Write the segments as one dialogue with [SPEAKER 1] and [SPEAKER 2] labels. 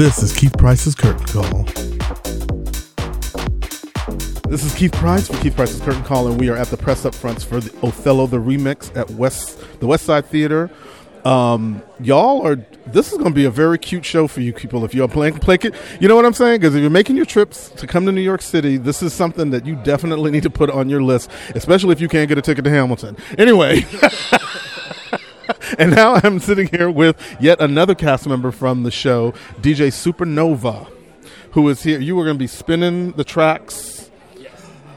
[SPEAKER 1] This is Keith Price's Curtain Call. This is Keith Price for Keith Price's Curtain Call, and we are at the press up fronts for the Othello the remix at West the West Side Theater. Um, y'all are. This is going to be a very cute show for you people if you're playing play it. You know what I'm saying? Because if you're making your trips to come to New York City, this is something that you definitely need to put on your list, especially if you can't get a ticket to Hamilton. Anyway. and now I'm sitting here with yet another cast member from the show, DJ Supernova, who is here. You were going to be spinning the tracks.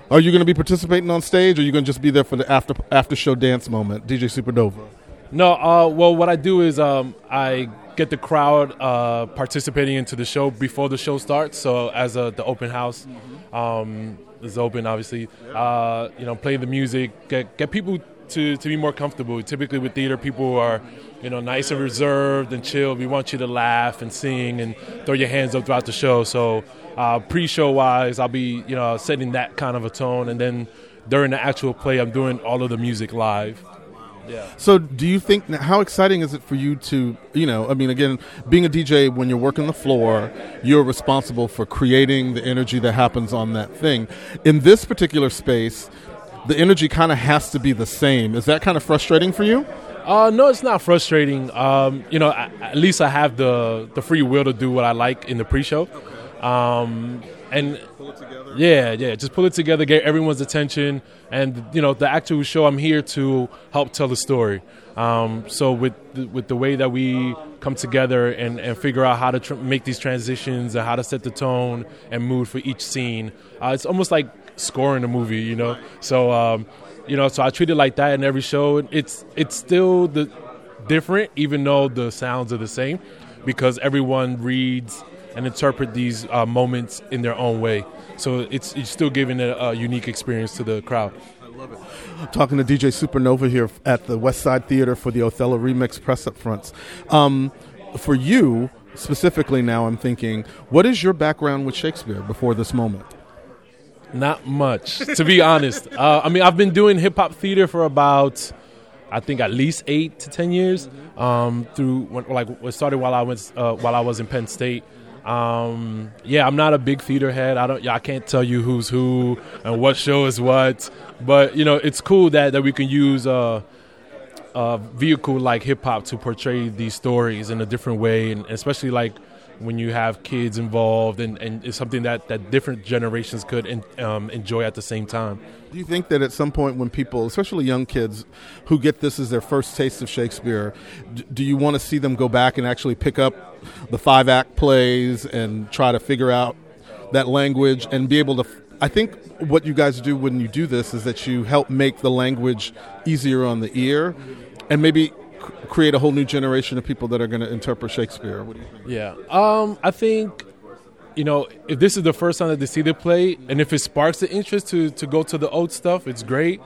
[SPEAKER 1] Are you going to be participating on stage, or are you going to just be there for the after after show dance moment, DJ Supernova?
[SPEAKER 2] No, uh, well, what I do is um, I get the crowd uh, participating into the show before the show starts. So as a, the open house um, is open, obviously, uh, you know, play the music, get get people to, to be more comfortable. Typically with theater, people are, you know, nice and reserved and chill. We want you to laugh and sing and throw your hands up throughout the show. So uh, pre-show wise, I'll be, you know, setting that kind of a tone, and then during the actual play, I'm doing all of the music live.
[SPEAKER 1] Yeah. So, do you think how exciting is it for you to, you know, I mean, again, being a DJ when you're working the floor, you're responsible for creating the energy that happens on that thing. In this particular space, the energy kind of has to be the same. Is that kind of frustrating for you?
[SPEAKER 2] Uh, no, it's not frustrating. Um, you know, at least I have the the free will to do what I like in the pre-show. Um, and yeah, yeah, just pull it together, get everyone's attention, and you know the actual show. I'm here to help tell the story. Um, so with the, with the way that we come together and, and figure out how to tr- make these transitions and how to set the tone and mood for each scene, uh, it's almost like scoring a movie, you know. So um, you know, so I treat it like that in every show. It's it's still the different, even though the sounds are the same, because everyone reads and interpret these uh, moments in their own way. So it's, it's still giving a, a unique experience to the crowd.
[SPEAKER 1] I love it. Talking to DJ Supernova here at the West Side Theater for the Othello Remix press up fronts. Um, for you specifically, now I'm thinking, what is your background with Shakespeare before this moment?
[SPEAKER 2] Not much, to be honest. Uh, I mean, I've been doing hip hop theater for about, I think, at least eight to ten years. Um, through like it started while I went uh, while I was in Penn State. Um, yeah, I'm not a big theater head. I don't. I can't tell you who's who and what show is what. But you know, it's cool that that we can use a, a vehicle like hip hop to portray these stories in a different way, and especially like when you have kids involved and, and it's something that, that different generations could in, um, enjoy at the same time.
[SPEAKER 1] Do you think that at some point when people, especially young kids who get this as their first taste of Shakespeare, do you want to see them go back and actually pick up the five act plays and try to figure out that language and be able to I think what you guys do when you do this is that you help make the language easier on the ear and maybe create a whole new generation of people that are going to interpret Shakespeare. What do you think?
[SPEAKER 2] Yeah, um, I think you know if this is the first time that they see the play, and if it sparks the interest to to go to the old stuff, it's great.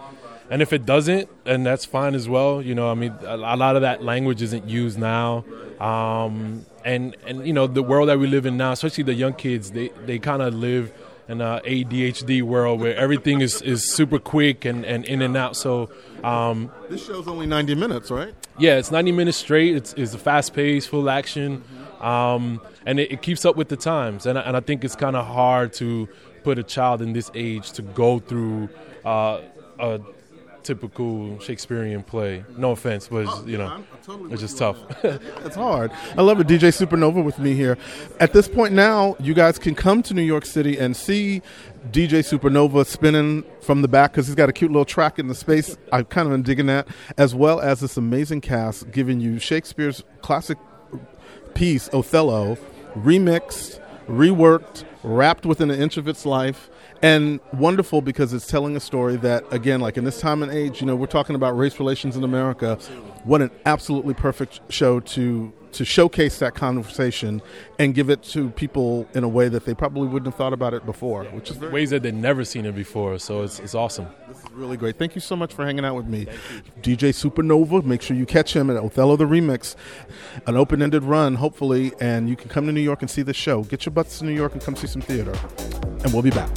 [SPEAKER 2] And if it doesn't, and that's fine as well. You know, I mean, a, a lot of that language isn't used now. Um, and and you know, the world that we live in now, especially the young kids, they they kind of live in a ADHD world where everything is, is super quick and, and in and out. So um,
[SPEAKER 1] this show's only 90 minutes, right?
[SPEAKER 2] Yeah, it's 90 minutes straight. It's, it's a fast paced, full action, um, and it, it, keeps up with the times. And, and I think it's kind of hard to put a child in this age to go through uh, a typical Shakespearean play. No offense, but it's, you know, totally it's just tough.
[SPEAKER 1] it's hard. I love it. DJ Supernova with me here. At this point now, you guys can come to New York City and see DJ Supernova spinning from the back because he's got a cute little track in the space. I kind of am digging that, as well as this amazing cast giving you Shakespeare's classic piece, Othello, remixed, reworked, rapped within an inch of its life and wonderful because it's telling a story that again like in this time and age you know we're talking about race relations in america. What an absolutely perfect show to to showcase that conversation and give it to people in a way that they probably wouldn't have thought about it before, which is
[SPEAKER 2] ways that they've never seen it before. So it's, it's awesome.
[SPEAKER 1] This is really great. Thank you so much for hanging out with me, DJ Supernova. Make sure you catch him at Othello the Remix, an open-ended run, hopefully, and you can come to New York and see the show. Get your butts to New York and come see some theater, and we'll be back.